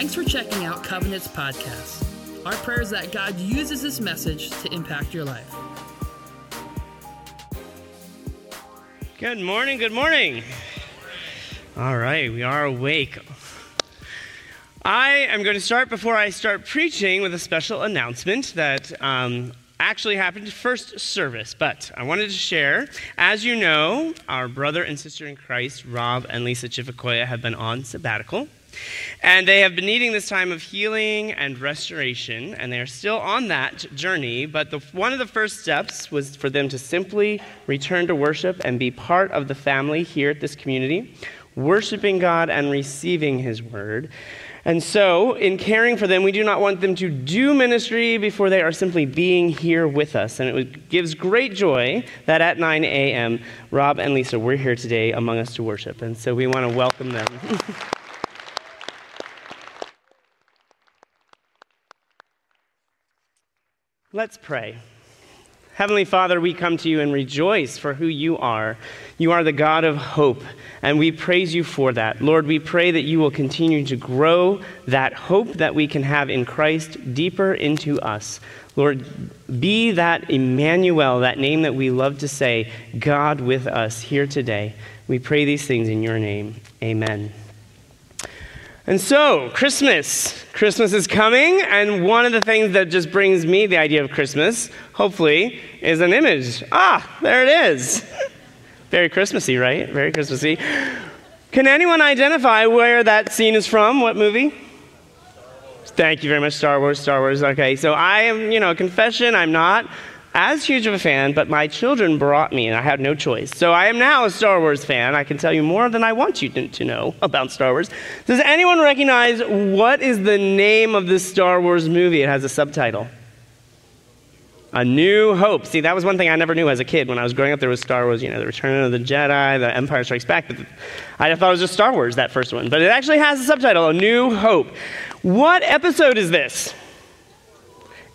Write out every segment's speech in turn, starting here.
Thanks for checking out Covenant's podcast. Our prayer is that God uses this message to impact your life. Good morning, good morning. All right, we are awake. I am going to start before I start preaching with a special announcement that um, actually happened first service, but I wanted to share. As you know, our brother and sister in Christ, Rob and Lisa Chifakoya, have been on sabbatical. And they have been needing this time of healing and restoration, and they are still on that journey. But the, one of the first steps was for them to simply return to worship and be part of the family here at this community, worshiping God and receiving His word. And so, in caring for them, we do not want them to do ministry before they are simply being here with us. And it gives great joy that at 9 a.m., Rob and Lisa were here today among us to worship. And so we want to welcome them. Let's pray. Heavenly Father, we come to you and rejoice for who you are. You are the God of hope, and we praise you for that. Lord, we pray that you will continue to grow that hope that we can have in Christ deeper into us. Lord, be that Emmanuel, that name that we love to say, God with us here today. We pray these things in your name. Amen. And so, Christmas. Christmas is coming, and one of the things that just brings me the idea of Christmas, hopefully, is an image. Ah, there it is. Very Christmassy, right? Very Christmassy. Can anyone identify where that scene is from? What movie? Thank you very much, Star Wars, Star Wars. Okay, so I am, you know, confession, I'm not as huge of a fan, but my children brought me, and I had no choice. So I am now a Star Wars fan. I can tell you more than I want you to know about Star Wars. Does anyone recognize what is the name of this Star Wars movie? It has a subtitle. A New Hope. See, that was one thing I never knew as a kid. When I was growing up, there was Star Wars, you know, The Return of the Jedi, The Empire Strikes Back. But I thought it was just Star Wars, that first one. But it actually has a subtitle, A New Hope. What episode is this?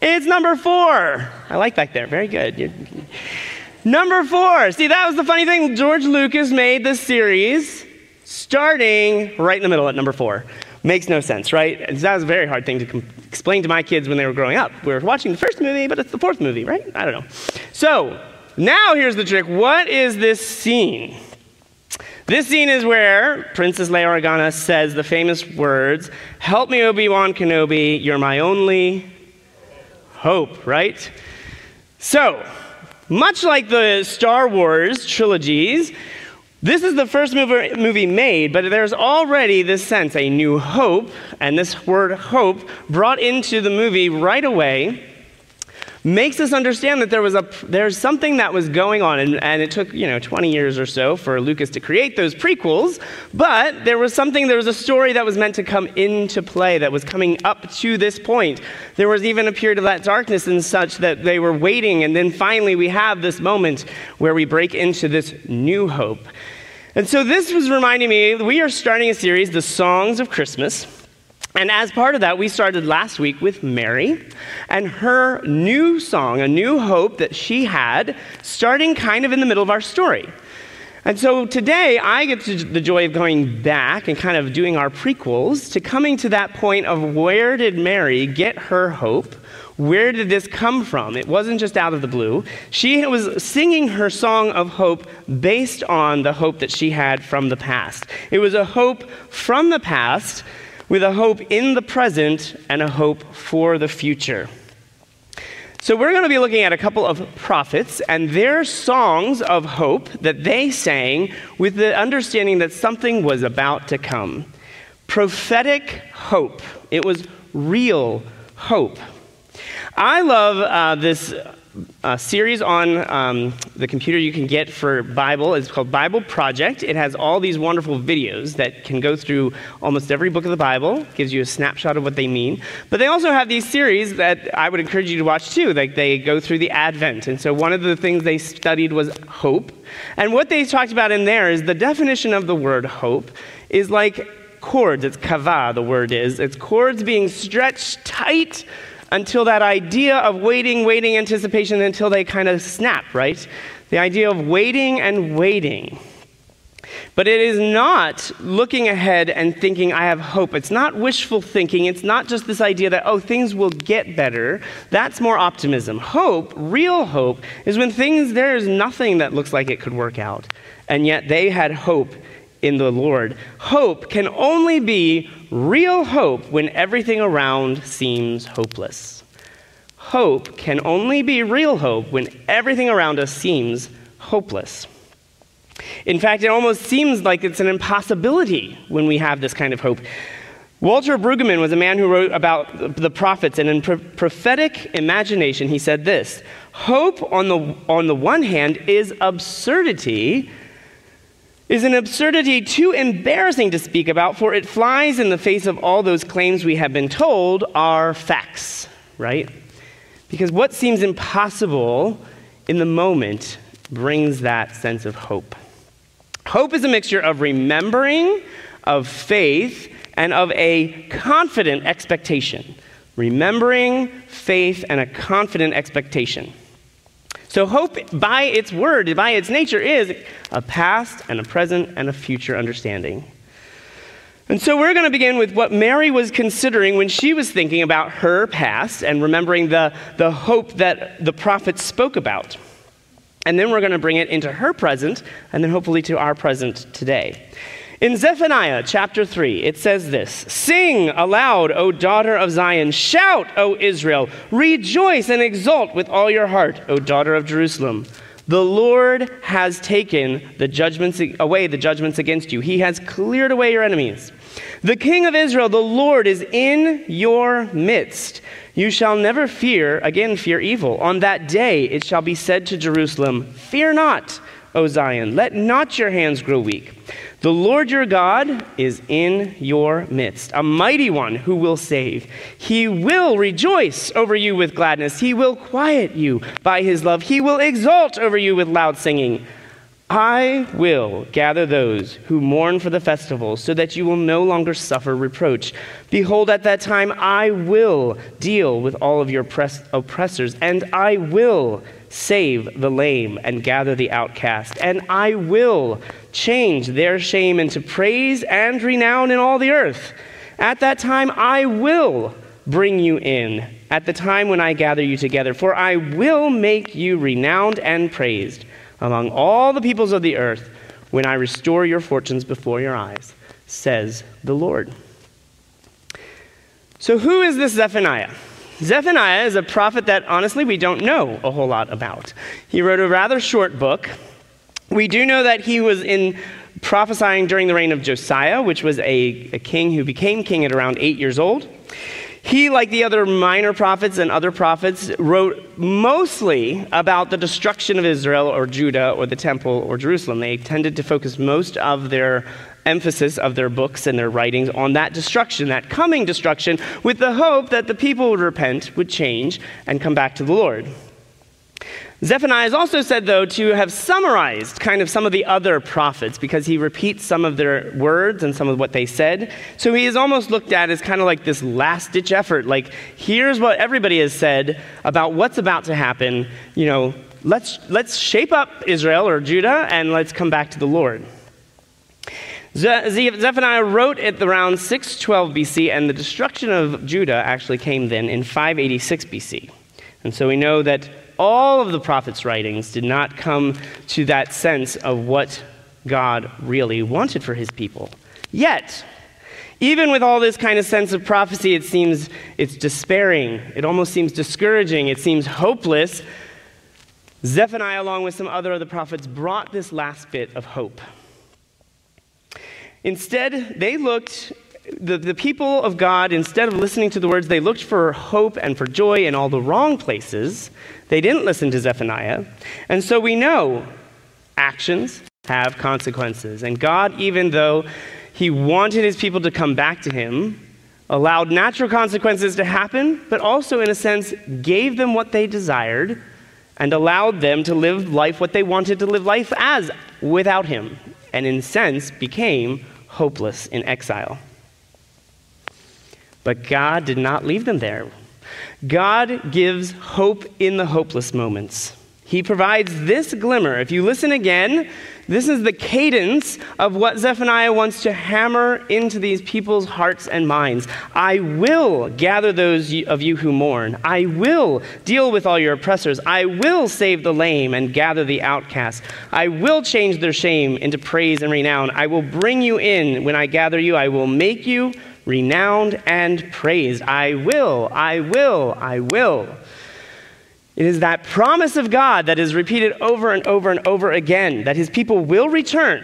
It's number four. I like back there. Very good. You're... Number four. See, that was the funny thing. George Lucas made this series starting right in the middle at number four. Makes no sense, right? That was a very hard thing to com- explain to my kids when they were growing up. We were watching the first movie, but it's the fourth movie, right? I don't know. So, now here's the trick. What is this scene? This scene is where Princess Leia Organa says the famous words, Help me, Obi Wan Kenobi, you're my only hope, right? So, much like the Star Wars trilogies, this is the first movie made, but there's already this sense, a new hope, and this word hope brought into the movie right away makes us understand that there was a, there's something that was going on, and, and it took, you know, 20 years or so for Lucas to create those prequels, but there was something, there was a story that was meant to come into play that was coming up to this point. There was even a period of that darkness and such that they were waiting, and then finally we have this moment where we break into this new hope. And so this was reminding me, we are starting a series, The Songs of Christmas. And as part of that, we started last week with Mary and her new song, a new hope that she had, starting kind of in the middle of our story. And so today, I get to the joy of going back and kind of doing our prequels to coming to that point of where did Mary get her hope? Where did this come from? It wasn't just out of the blue. She was singing her song of hope based on the hope that she had from the past. It was a hope from the past with a hope in the present and a hope for the future. So, we're going to be looking at a couple of prophets and their songs of hope that they sang with the understanding that something was about to come. Prophetic hope. It was real hope. I love uh, this a series on um, the computer you can get for Bible. It's called Bible Project. It has all these wonderful videos that can go through almost every book of the Bible, gives you a snapshot of what they mean. But they also have these series that I would encourage you to watch too. Like they go through the Advent. And so one of the things they studied was hope. And what they talked about in there is the definition of the word hope is like cords. It's qavah, the word is. It's cords being stretched tight until that idea of waiting, waiting, anticipation until they kind of snap, right? The idea of waiting and waiting. But it is not looking ahead and thinking, I have hope. It's not wishful thinking. It's not just this idea that, oh, things will get better. That's more optimism. Hope, real hope, is when things, there is nothing that looks like it could work out. And yet they had hope in the Lord. Hope can only be real hope when everything around seems hopeless. Hope can only be real hope when everything around us seems hopeless. In fact, it almost seems like it's an impossibility when we have this kind of hope. Walter Brueggemann was a man who wrote about the prophets, and in pro- prophetic imagination, he said this Hope, on the, on the one hand, is absurdity, is an absurdity too embarrassing to speak about, for it flies in the face of all those claims we have been told are facts, right? Because what seems impossible in the moment brings that sense of hope. Hope is a mixture of remembering, of faith, and of a confident expectation. Remembering, faith, and a confident expectation. So, hope, by its word, by its nature, is a past and a present and a future understanding. And so, we're going to begin with what Mary was considering when she was thinking about her past and remembering the, the hope that the prophets spoke about. And then we're going to bring it into her present, and then hopefully to our present today. In Zephaniah chapter 3, it says this Sing aloud, O daughter of Zion. Shout, O Israel. Rejoice and exult with all your heart, O daughter of Jerusalem. The Lord has taken the judgments away the judgments against you. He has cleared away your enemies. The King of Israel, the Lord, is in your midst. You shall never fear, again, fear evil. On that day it shall be said to Jerusalem, Fear not, O Zion, let not your hands grow weak. The Lord your God is in your midst, a mighty one who will save. He will rejoice over you with gladness. He will quiet you by his love. He will exult over you with loud singing. I will gather those who mourn for the festival, so that you will no longer suffer reproach. Behold, at that time I will deal with all of your oppressors, and I will save the lame and gather the outcast, and I will change their shame into praise and renown in all the earth. At that time I will bring you in, at the time when I gather you together, for I will make you renowned and praised among all the peoples of the earth when I restore your fortunes before your eyes, says the Lord. So, who is this Zephaniah? Zephaniah is a prophet that honestly we don't know a whole lot about. He wrote a rather short book. We do know that he was in prophesying during the reign of Josiah, which was a, a king who became king at around eight years old. He, like the other minor prophets and other prophets, wrote mostly about the destruction of Israel or Judah or the temple or Jerusalem. They tended to focus most of their emphasis of their books and their writings on that destruction, that coming destruction, with the hope that the people would repent, would change, and come back to the Lord. Zephaniah is also said, though, to have summarized kind of some of the other prophets because he repeats some of their words and some of what they said. So he is almost looked at as kind of like this last ditch effort. Like, here's what everybody has said about what's about to happen. You know, let's, let's shape up Israel or Judah and let's come back to the Lord. Zephaniah wrote it around 612 BC, and the destruction of Judah actually came then in 586 BC. And so we know that all of the prophets' writings did not come to that sense of what God really wanted for his people. Yet, even with all this kind of sense of prophecy, it seems it's despairing. It almost seems discouraging. It seems hopeless. Zephaniah, along with some other of the prophets, brought this last bit of hope. Instead, they looked the, the people of God, instead of listening to the words, they looked for hope and for joy in all the wrong places. They didn't listen to Zephaniah. And so we know actions have consequences. And God, even though He wanted His people to come back to Him, allowed natural consequences to happen, but also, in a sense, gave them what they desired and allowed them to live life what they wanted to live life as without Him, and in sense became hopeless in exile. But God did not leave them there. God gives hope in the hopeless moments. He provides this glimmer. If you listen again, this is the cadence of what Zephaniah wants to hammer into these people's hearts and minds. I will gather those of you who mourn. I will deal with all your oppressors. I will save the lame and gather the outcast. I will change their shame into praise and renown. I will bring you in when I gather you. I will make you renowned and praised. I will, I will, I will. It is that promise of God that is repeated over and over and over again that his people will return.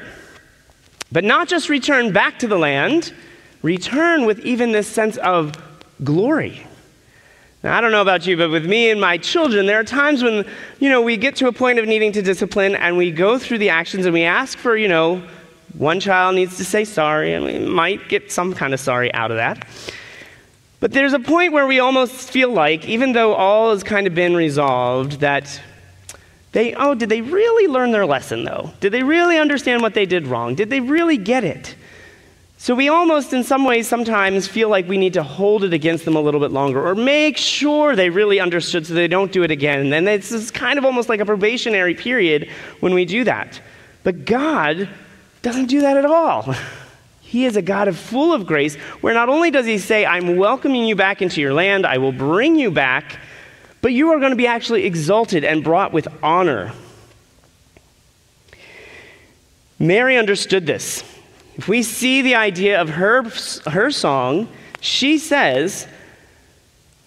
But not just return back to the land, return with even this sense of glory. Now, I don't know about you, but with me and my children, there are times when, you know, we get to a point of needing to discipline and we go through the actions and we ask for, you know, one child needs to say sorry, and we might get some kind of sorry out of that. But there's a point where we almost feel like, even though all has kind of been resolved, that they, oh, did they really learn their lesson though? Did they really understand what they did wrong? Did they really get it? So we almost, in some ways, sometimes feel like we need to hold it against them a little bit longer or make sure they really understood so they don't do it again. And then it's kind of almost like a probationary period when we do that. But God doesn't do that at all. He is a God of full of grace, where not only does He say, I'm welcoming you back into your land, I will bring you back, but you are going to be actually exalted and brought with honor. Mary understood this. If we see the idea of her, her song, she says,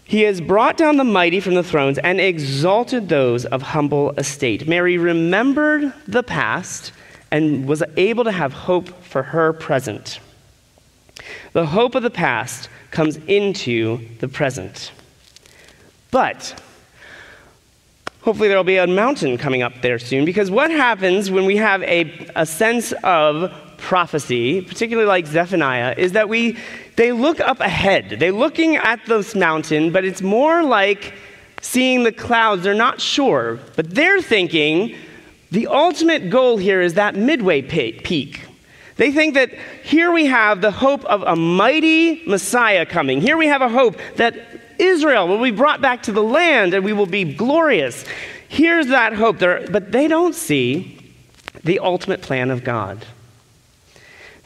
He has brought down the mighty from the thrones and exalted those of humble estate. Mary remembered the past and was able to have hope for her present. The hope of the past comes into the present. But hopefully there will be a mountain coming up there soon because what happens when we have a, a sense of prophecy, particularly like Zephaniah, is that we they look up ahead. They're looking at this mountain, but it's more like seeing the clouds. They're not sure, but they're thinking the ultimate goal here is that midway peak. They think that here we have the hope of a mighty Messiah coming. Here we have a hope that Israel will be brought back to the land and we will be glorious. Here's that hope. There, but they don't see the ultimate plan of God.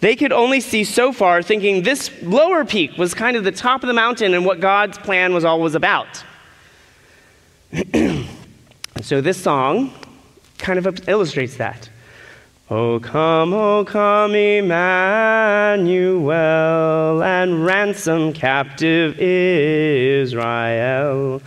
They could only see so far, thinking this lower peak was kind of the top of the mountain and what God's plan was always about. so, this song kind of illustrates that. Oh, come, oh, come, Emmanuel, and ransom captive Israel,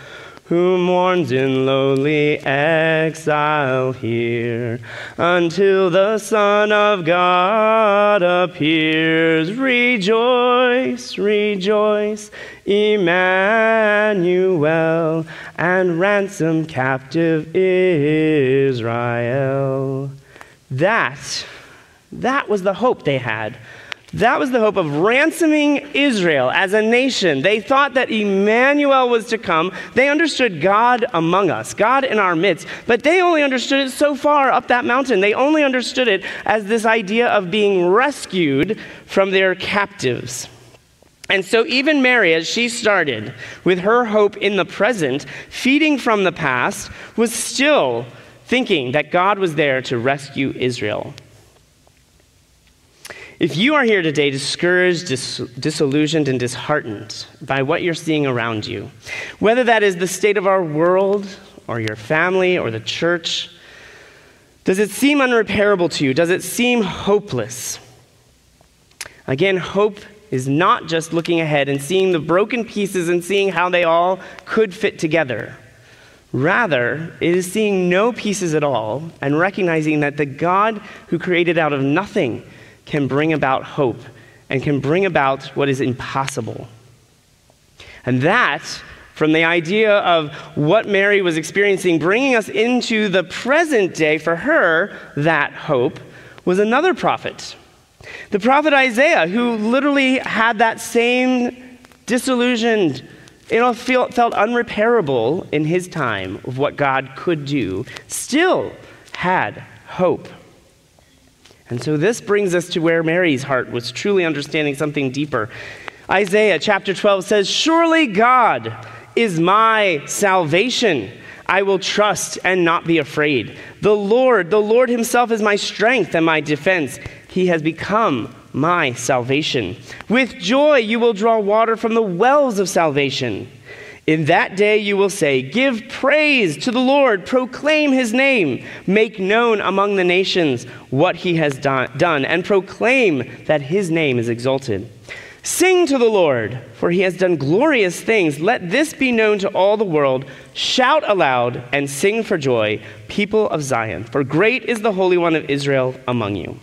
who mourns in lowly exile here, until the Son of God appears. Rejoice, rejoice, Emmanuel, and ransom captive Israel. That, that was the hope they had. That was the hope of ransoming Israel as a nation. They thought that Emmanuel was to come. They understood God among us, God in our midst, but they only understood it so far up that mountain. They only understood it as this idea of being rescued from their captives. And so, even Mary, as she started with her hope in the present, feeding from the past, was still thinking that God was there to rescue Israel. If you are here today discouraged, dis- disillusioned, and disheartened by what you're seeing around you, whether that is the state of our world, or your family, or the church, does it seem unrepairable to you? Does it seem hopeless? Again, hope is not just looking ahead and seeing the broken pieces and seeing how they all could fit together. Rather, it is seeing no pieces at all and recognizing that the God who created out of nothing can bring about hope and can bring about what is impossible. And that, from the idea of what Mary was experiencing, bringing us into the present day for her, that hope was another prophet. The prophet Isaiah, who literally had that same disillusioned, it felt, felt unrepairable in his time of what God could do, still had hope. And so this brings us to where Mary's heart was truly understanding something deeper. Isaiah chapter 12 says, Surely God is my salvation. I will trust and not be afraid. The Lord, the Lord Himself is my strength and my defense. He has become my salvation. With joy you will draw water from the wells of salvation. In that day you will say, Give praise to the Lord, proclaim his name, make known among the nations what he has done, and proclaim that his name is exalted. Sing to the Lord, for he has done glorious things. Let this be known to all the world. Shout aloud and sing for joy, people of Zion, for great is the Holy One of Israel among you.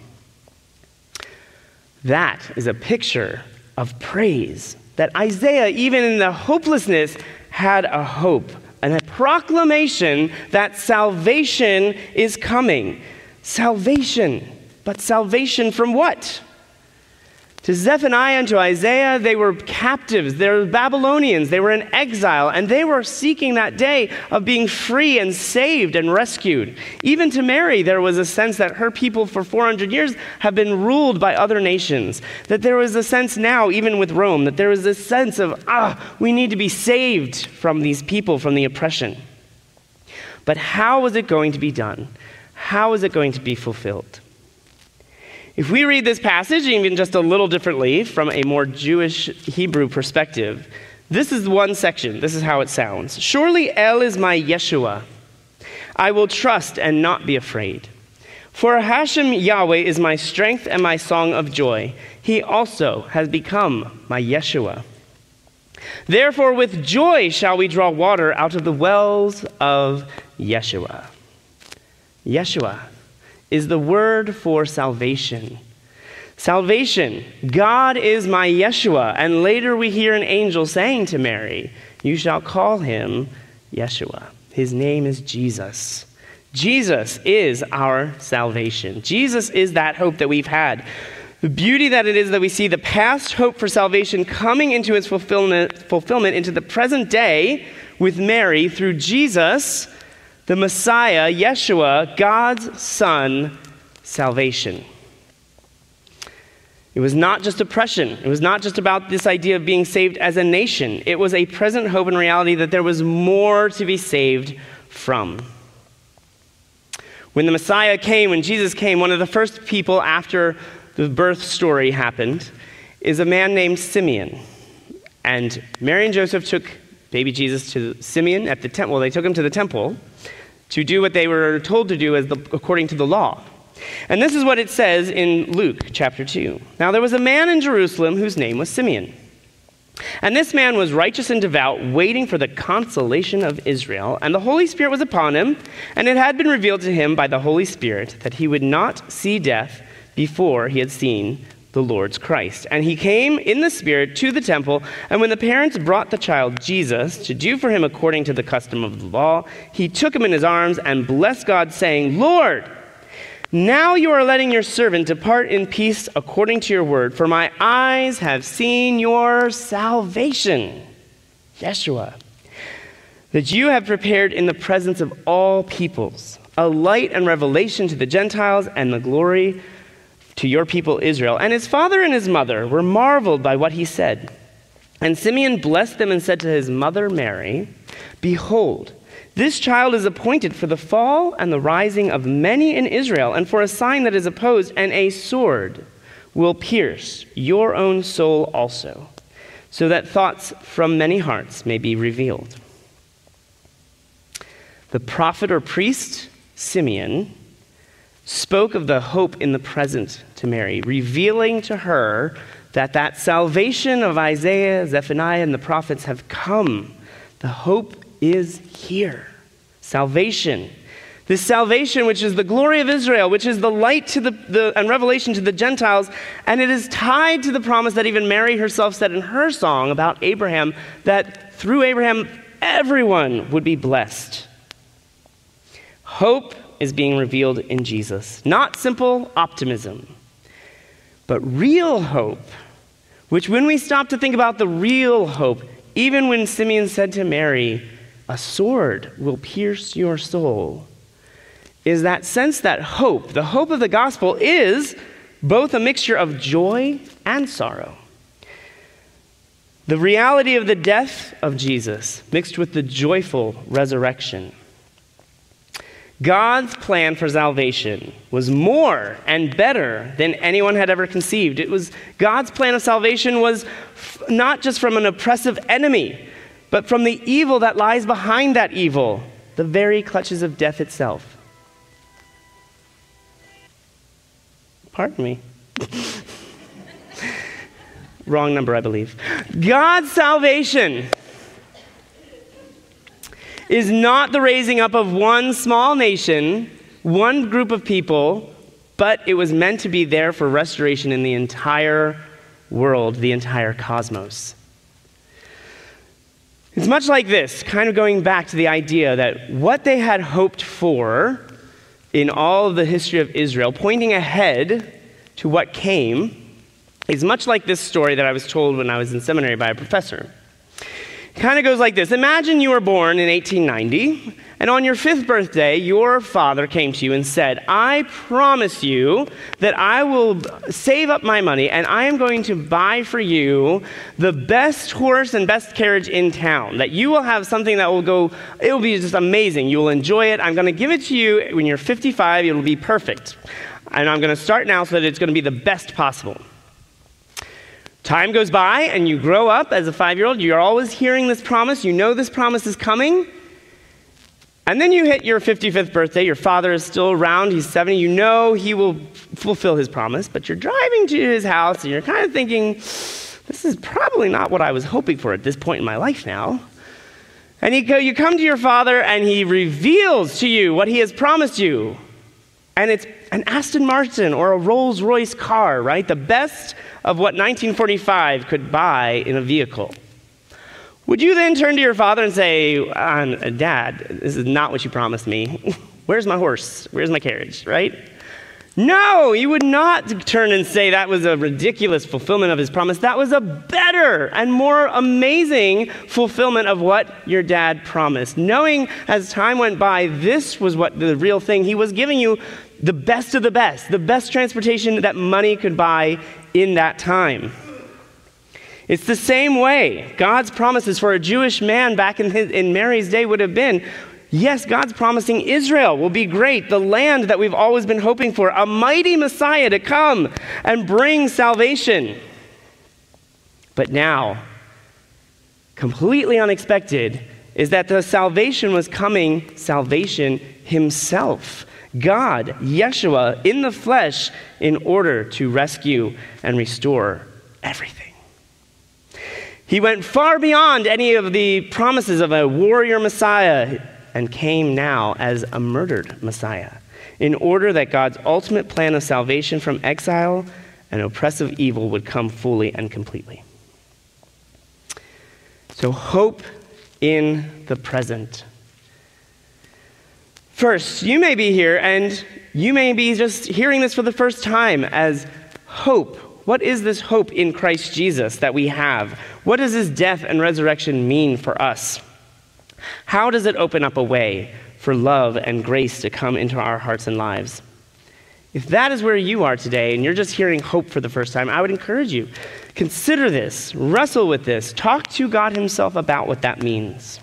That is a picture of praise. That Isaiah, even in the hopelessness, had a hope and a proclamation that salvation is coming. Salvation. But salvation from what? To Zephaniah and to Isaiah, they were captives. They were Babylonians. They were in exile, and they were seeking that day of being free and saved and rescued. Even to Mary, there was a sense that her people for 400 years have been ruled by other nations. That there was a sense now, even with Rome, that there was a sense of, ah, we need to be saved from these people, from the oppression. But how was it going to be done? How was it going to be fulfilled? If we read this passage, even just a little differently from a more Jewish Hebrew perspective, this is one section. This is how it sounds Surely El is my Yeshua. I will trust and not be afraid. For Hashem Yahweh is my strength and my song of joy. He also has become my Yeshua. Therefore, with joy shall we draw water out of the wells of Yeshua. Yeshua is the word for salvation. Salvation, God is my Yeshua. And later we hear an angel saying to Mary, You shall call him Yeshua. His name is Jesus. Jesus is our salvation. Jesus is that hope that we've had. The beauty that it is that we see the past hope for salvation coming into its fulfillment, fulfillment into the present day with Mary through Jesus the Messiah, Yeshua, God's Son, salvation. It was not just oppression. It was not just about this idea of being saved as a nation. It was a present hope and reality that there was more to be saved from. When the Messiah came, when Jesus came, one of the first people after the birth story happened is a man named Simeon. And Mary and Joseph took baby Jesus to Simeon at the temple. Well, they took him to the temple to do what they were told to do as the, according to the law. And this is what it says in Luke chapter 2. Now there was a man in Jerusalem whose name was Simeon. And this man was righteous and devout, waiting for the consolation of Israel. And the Holy Spirit was upon him, and it had been revealed to him by the Holy Spirit that he would not see death before he had seen the Lord's Christ. And he came in the Spirit to the temple, and when the parents brought the child Jesus to do for him according to the custom of the law, he took him in his arms and blessed God, saying, Lord, now you are letting your servant depart in peace according to your word, for my eyes have seen your salvation, Yeshua, that you have prepared in the presence of all peoples, a light and revelation to the Gentiles and the glory to your people Israel. And his father and his mother were marveled by what he said. And Simeon blessed them and said to his mother Mary, Behold, this child is appointed for the fall and the rising of many in Israel, and for a sign that is opposed, and a sword will pierce your own soul also, so that thoughts from many hearts may be revealed. The prophet or priest, Simeon, spoke of the hope in the present to Mary, revealing to her that that salvation of Isaiah, Zephaniah, and the prophets have come. The hope is here. Salvation. This salvation, which is the glory of Israel, which is the light to the, the, and revelation to the Gentiles, and it is tied to the promise that even Mary herself said in her song about Abraham that through Abraham everyone would be blessed. Hope is being revealed in Jesus. Not simple optimism, but real hope, which when we stop to think about the real hope, even when Simeon said to Mary, A sword will pierce your soul, is that sense that hope, the hope of the gospel, is both a mixture of joy and sorrow. The reality of the death of Jesus mixed with the joyful resurrection God's plan for salvation was more and better than anyone had ever conceived. It was God's plan of salvation was f- not just from an oppressive enemy, but from the evil that lies behind that evil, the very clutches of death itself. Pardon me. Wrong number, I believe. God's salvation is not the raising up of one small nation, one group of people, but it was meant to be there for restoration in the entire world, the entire cosmos. It's much like this, kind of going back to the idea that what they had hoped for in all of the history of Israel, pointing ahead to what came, is much like this story that I was told when I was in seminary by a professor. Kind of goes like this Imagine you were born in 1890, and on your fifth birthday, your father came to you and said, I promise you that I will save up my money and I am going to buy for you the best horse and best carriage in town. That you will have something that will go, it will be just amazing. You will enjoy it. I'm going to give it to you when you're 55, it will be perfect. And I'm going to start now so that it's going to be the best possible. Time goes by and you grow up as a five year old. You're always hearing this promise. You know this promise is coming. And then you hit your 55th birthday. Your father is still around. He's 70. You know he will fulfill his promise, but you're driving to his house and you're kind of thinking, this is probably not what I was hoping for at this point in my life now. And you, go, you come to your father and he reveals to you what he has promised you. And it's an Aston Martin or a Rolls Royce car, right? The best of what 1945 could buy in a vehicle. Would you then turn to your father and say, uh, Dad, this is not what you promised me. Where's my horse? Where's my carriage, right? No, you would not turn and say that was a ridiculous fulfillment of his promise. That was a better and more amazing fulfillment of what your dad promised. Knowing as time went by, this was what the real thing. He was giving you the best of the best, the best transportation that money could buy in that time. It's the same way God's promises for a Jewish man back in, his, in Mary's day would have been yes, God's promising Israel will be great, the land that we've always been hoping for, a mighty Messiah to come and bring salvation. But now, completely unexpected, is that the salvation was coming, salvation himself. God, Yeshua, in the flesh, in order to rescue and restore everything. He went far beyond any of the promises of a warrior Messiah and came now as a murdered Messiah in order that God's ultimate plan of salvation from exile and oppressive evil would come fully and completely. So, hope in the present. First, you may be here and you may be just hearing this for the first time as hope. What is this hope in Christ Jesus that we have? What does his death and resurrection mean for us? How does it open up a way for love and grace to come into our hearts and lives? If that is where you are today and you're just hearing hope for the first time, I would encourage you consider this, wrestle with this, talk to God himself about what that means.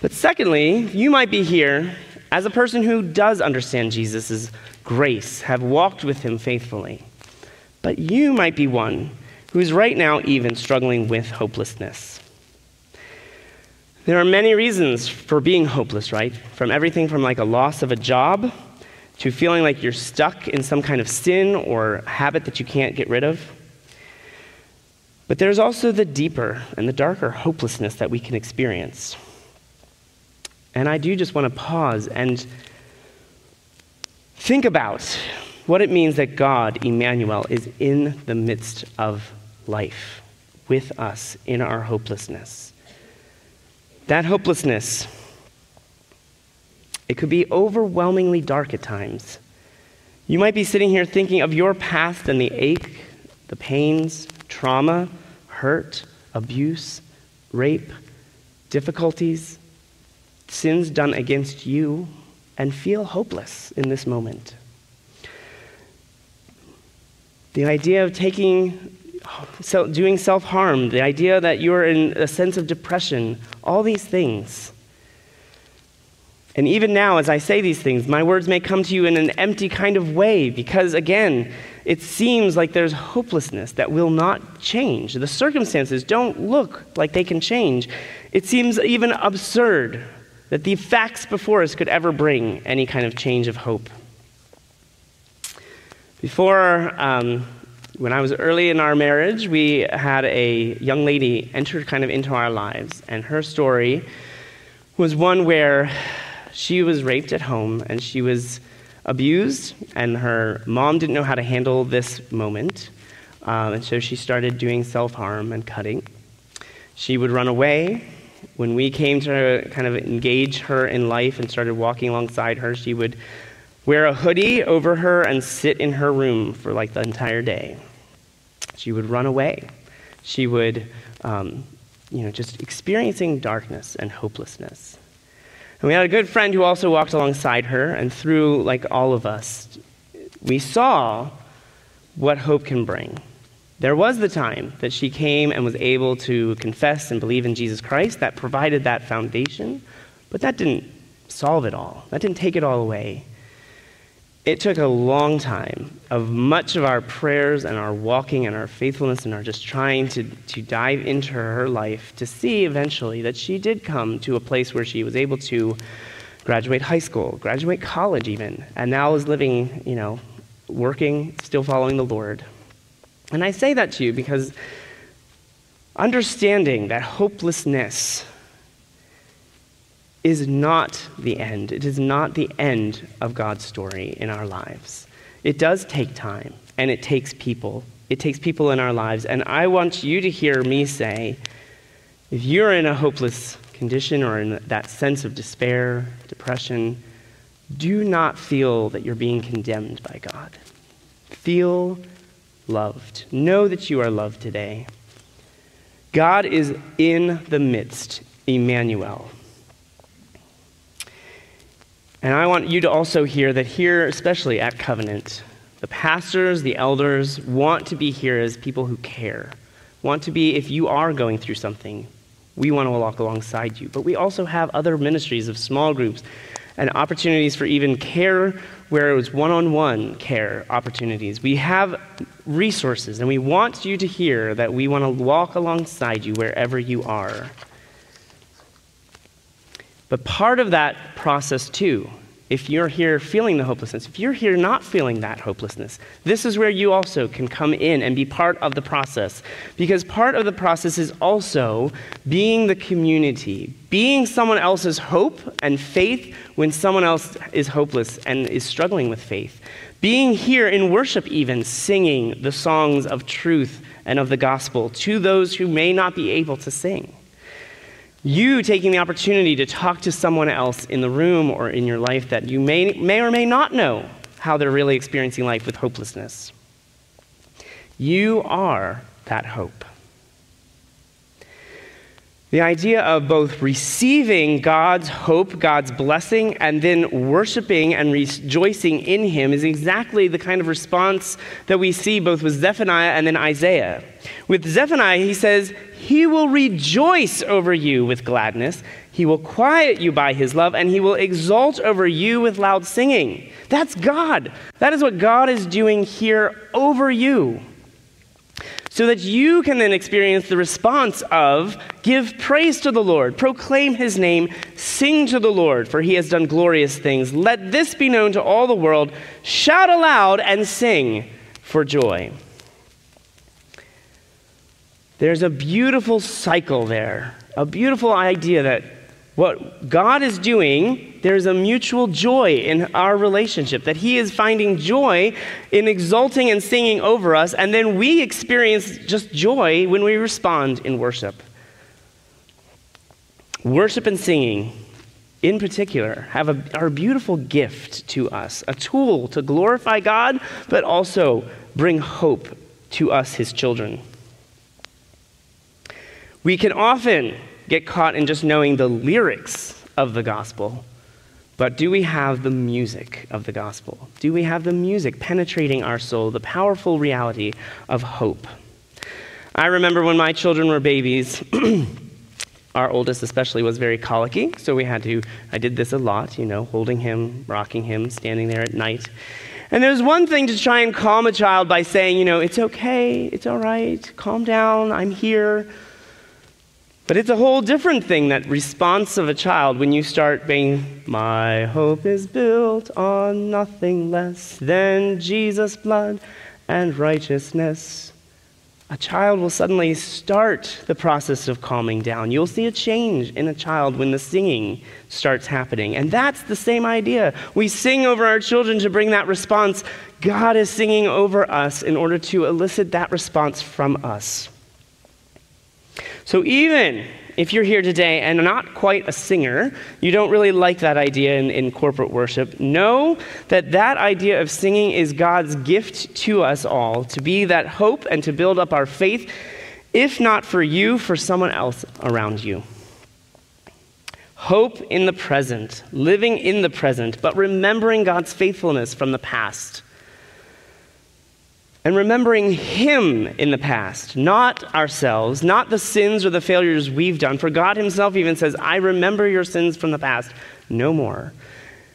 But secondly, you might be here as a person who does understand Jesus' grace, have walked with him faithfully. But you might be one who's right now even struggling with hopelessness. There are many reasons for being hopeless, right? From everything from like a loss of a job to feeling like you're stuck in some kind of sin or habit that you can't get rid of. But there's also the deeper and the darker hopelessness that we can experience. And I do just want to pause and think about what it means that God, Emmanuel, is in the midst of life with us in our hopelessness. That hopelessness, it could be overwhelmingly dark at times. You might be sitting here thinking of your past and the ache, the pains, trauma, hurt, abuse, rape, difficulties, sins done against you and feel hopeless in this moment. The idea of taking, so doing self harm, the idea that you're in a sense of depression, all these things. And even now, as I say these things, my words may come to you in an empty kind of way because, again, it seems like there's hopelessness that will not change. The circumstances don't look like they can change. It seems even absurd that the facts before us could ever bring any kind of change of hope. Before, um, when I was early in our marriage, we had a young lady enter kind of into our lives, and her story was one where she was raped at home and she was abused, and her mom didn't know how to handle this moment. Um, and so she started doing self harm and cutting. She would run away. When we came to kind of engage her in life and started walking alongside her, she would wear a hoodie over her and sit in her room for like the entire day. She would run away. She would, um, you know, just experiencing darkness and hopelessness. And we had a good friend who also walked alongside her, and through, like all of us, we saw what hope can bring. There was the time that she came and was able to confess and believe in Jesus Christ that provided that foundation, but that didn't solve it all. That didn't take it all away. It took a long time of much of our prayers and our walking and our faithfulness and our just trying to, to dive into her life to see eventually that she did come to a place where she was able to graduate high school, graduate college even, and now is living, you know, working, still following the Lord. And I say that to you because understanding that hopelessness is not the end. It is not the end of God's story in our lives. It does take time, and it takes people. It takes people in our lives. And I want you to hear me say if you're in a hopeless condition or in that sense of despair, depression, do not feel that you're being condemned by God. Feel loved. Know that you are loved today. God is in the midst, Emmanuel. And I want you to also hear that here, especially at Covenant, the pastors, the elders want to be here as people who care. Want to be, if you are going through something, we want to walk alongside you. But we also have other ministries of small groups and opportunities for even care where it was one on one care opportunities. We have resources, and we want you to hear that we want to walk alongside you wherever you are. But part of that process, too, if you're here feeling the hopelessness, if you're here not feeling that hopelessness, this is where you also can come in and be part of the process. Because part of the process is also being the community, being someone else's hope and faith when someone else is hopeless and is struggling with faith. Being here in worship, even singing the songs of truth and of the gospel to those who may not be able to sing. You taking the opportunity to talk to someone else in the room or in your life that you may, may or may not know how they're really experiencing life with hopelessness. You are that hope. The idea of both receiving God's hope, God's blessing, and then worshiping and rejoicing in Him is exactly the kind of response that we see both with Zephaniah and then Isaiah. With Zephaniah, he says, He will rejoice over you with gladness, He will quiet you by His love, and He will exult over you with loud singing. That's God. That is what God is doing here over you so that you can then experience the response of give praise to the Lord, proclaim his name, sing to the Lord, for he has done glorious things. Let this be known to all the world. Shout aloud and sing for joy. There's a beautiful cycle there, a beautiful idea that what God is doing, there's a mutual joy in our relationship, that He is finding joy in exulting and singing over us, and then we experience just joy when we respond in worship. Worship and singing, in particular, have a, are a beautiful gift to us, a tool to glorify God, but also bring hope to us, His children. We can often get caught in just knowing the lyrics of the gospel. But do we have the music of the gospel? Do we have the music penetrating our soul, the powerful reality of hope? I remember when my children were babies, our oldest especially was very colicky, so we had to, I did this a lot, you know, holding him, rocking him, standing there at night. And there's one thing to try and calm a child by saying, you know, it's okay, it's all right, calm down, I'm here. But it's a whole different thing, that response of a child, when you start being, My hope is built on nothing less than Jesus' blood and righteousness. A child will suddenly start the process of calming down. You'll see a change in a child when the singing starts happening. And that's the same idea. We sing over our children to bring that response. God is singing over us in order to elicit that response from us. So even if you're here today and not quite a singer, you don't really like that idea in, in, corporate worship, know that that idea of singing is God's gift to us all to be that hope and to build up our faith, if not for you, for someone else around you. Hope in the present, living in the present, but remembering God's faithfulness from the past and remembering Him in the past, not ourselves, not the sins or the failures we've done. For God Himself even says, I remember your sins from the past no more.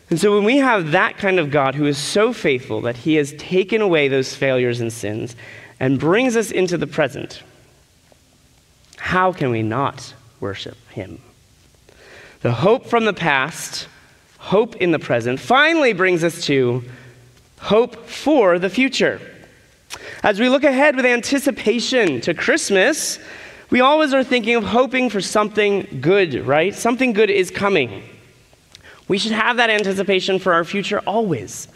And so when we have that kind of God who is so faithful that He has taken away those failures and sins and brings us into the present, how can we not worship Him? The hope from the past, hope in the present, finally brings us to hope for the future. As we look ahead with anticipation to Christmas, we always are thinking of hoping for something good, right? Something good is coming. We should have that anticipation for our future always.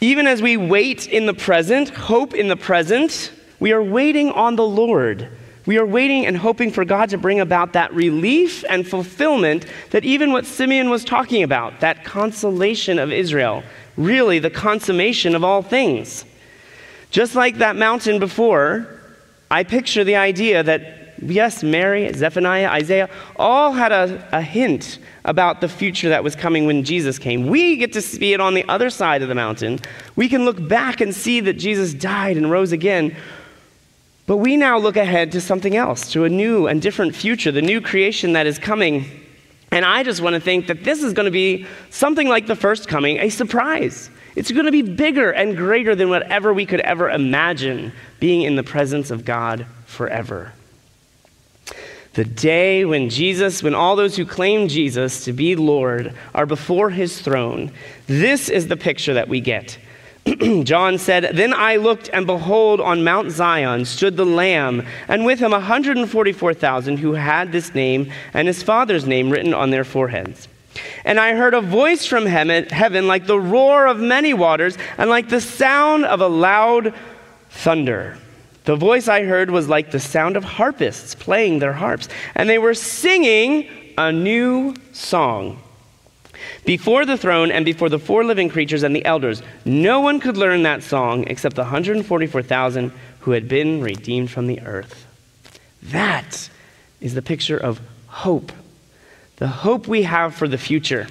Even as we wait in the present, hope in the present, we are waiting on the Lord. We are waiting and hoping for God to bring about that relief and fulfillment that even what Simeon was talking about, that consolation of Israel, really the consummation of all things. Just like that mountain before, I picture the idea that, yes, Mary, Zephaniah, Isaiah, all had a, a hint about the future that was coming when Jesus came. We get to see it on the other side of the mountain. We can look back and see that Jesus died and rose again. But we now look ahead to something else, to a new and different future, the new creation that is coming. And I just want to think that this is going to be something like the first coming, a surprise. It's going to be bigger and greater than whatever we could ever imagine being in the presence of God forever. The day when Jesus, when all those who claim Jesus to be Lord are before his throne, this is the picture that we get. John said, Then I looked, and behold, on Mount Zion stood the Lamb, and with him 144,000 who had this name and his father's name written on their foreheads. And I heard a voice from heaven like the roar of many waters and like the sound of a loud thunder. The voice I heard was like the sound of harpists playing their harps, and they were singing a new song. Before the throne and before the four living creatures and the elders, no one could learn that song except the 144,000 who had been redeemed from the earth. That is the picture of hope the hope we have for the future.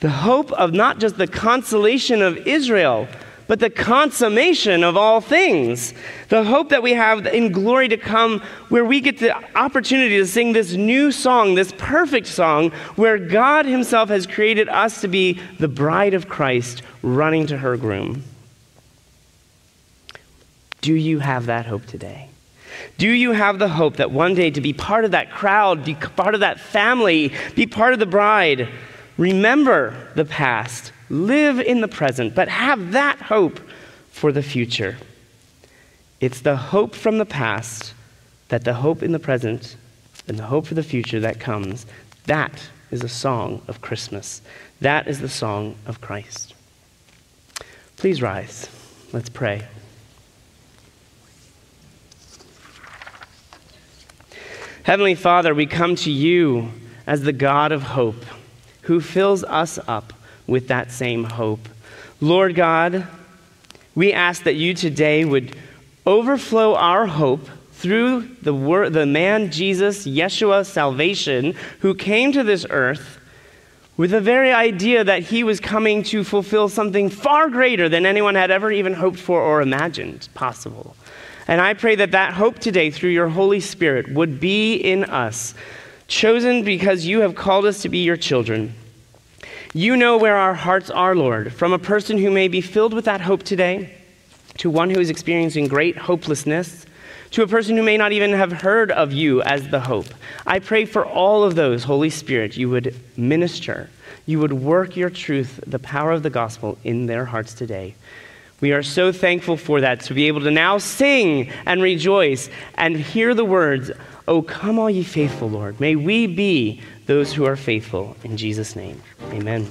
The hope of not just the consolation of Israel, but the consummation of all things. The hope that we have in glory to come, where we get the opportunity to sing this new song, this perfect song, where God Himself has created us to be the bride of Christ running to her groom. Do you have that hope today? Do you have the hope that one day to be part of that crowd, be part of that family, be part of the bride? Remember the past, live in the present, but have that hope for the future. It's the hope from the past that the hope in the present and the hope for the future that comes. That is a song of Christmas. That is the song of Christ. Please rise. Let's pray. Heavenly Father, we come to you as the God of hope who fills us up with that same hope. Lord God, we ask that you today would overflow our hope through the, word, the man Jesus, Yeshua, salvation, who came to this earth with the very idea that he was coming to fulfill something far greater than anyone had ever even hoped for or imagined possible. And I pray that that hope today, through your Holy Spirit, would be in us, chosen because you have called us to be your children. You know where our hearts are, Lord, from a person who may be filled with that hope today to one who is experiencing great hopelessness to a person who may not even have heard of you as the hope. I pray for all of those, Holy Spirit, you would minister, you would work your truth, the power of the gospel in their hearts today. We are so thankful for that, to be able to now sing and rejoice and hear the words, Oh, come, all ye faithful, Lord. May we be those who are faithful. In Jesus' name, amen.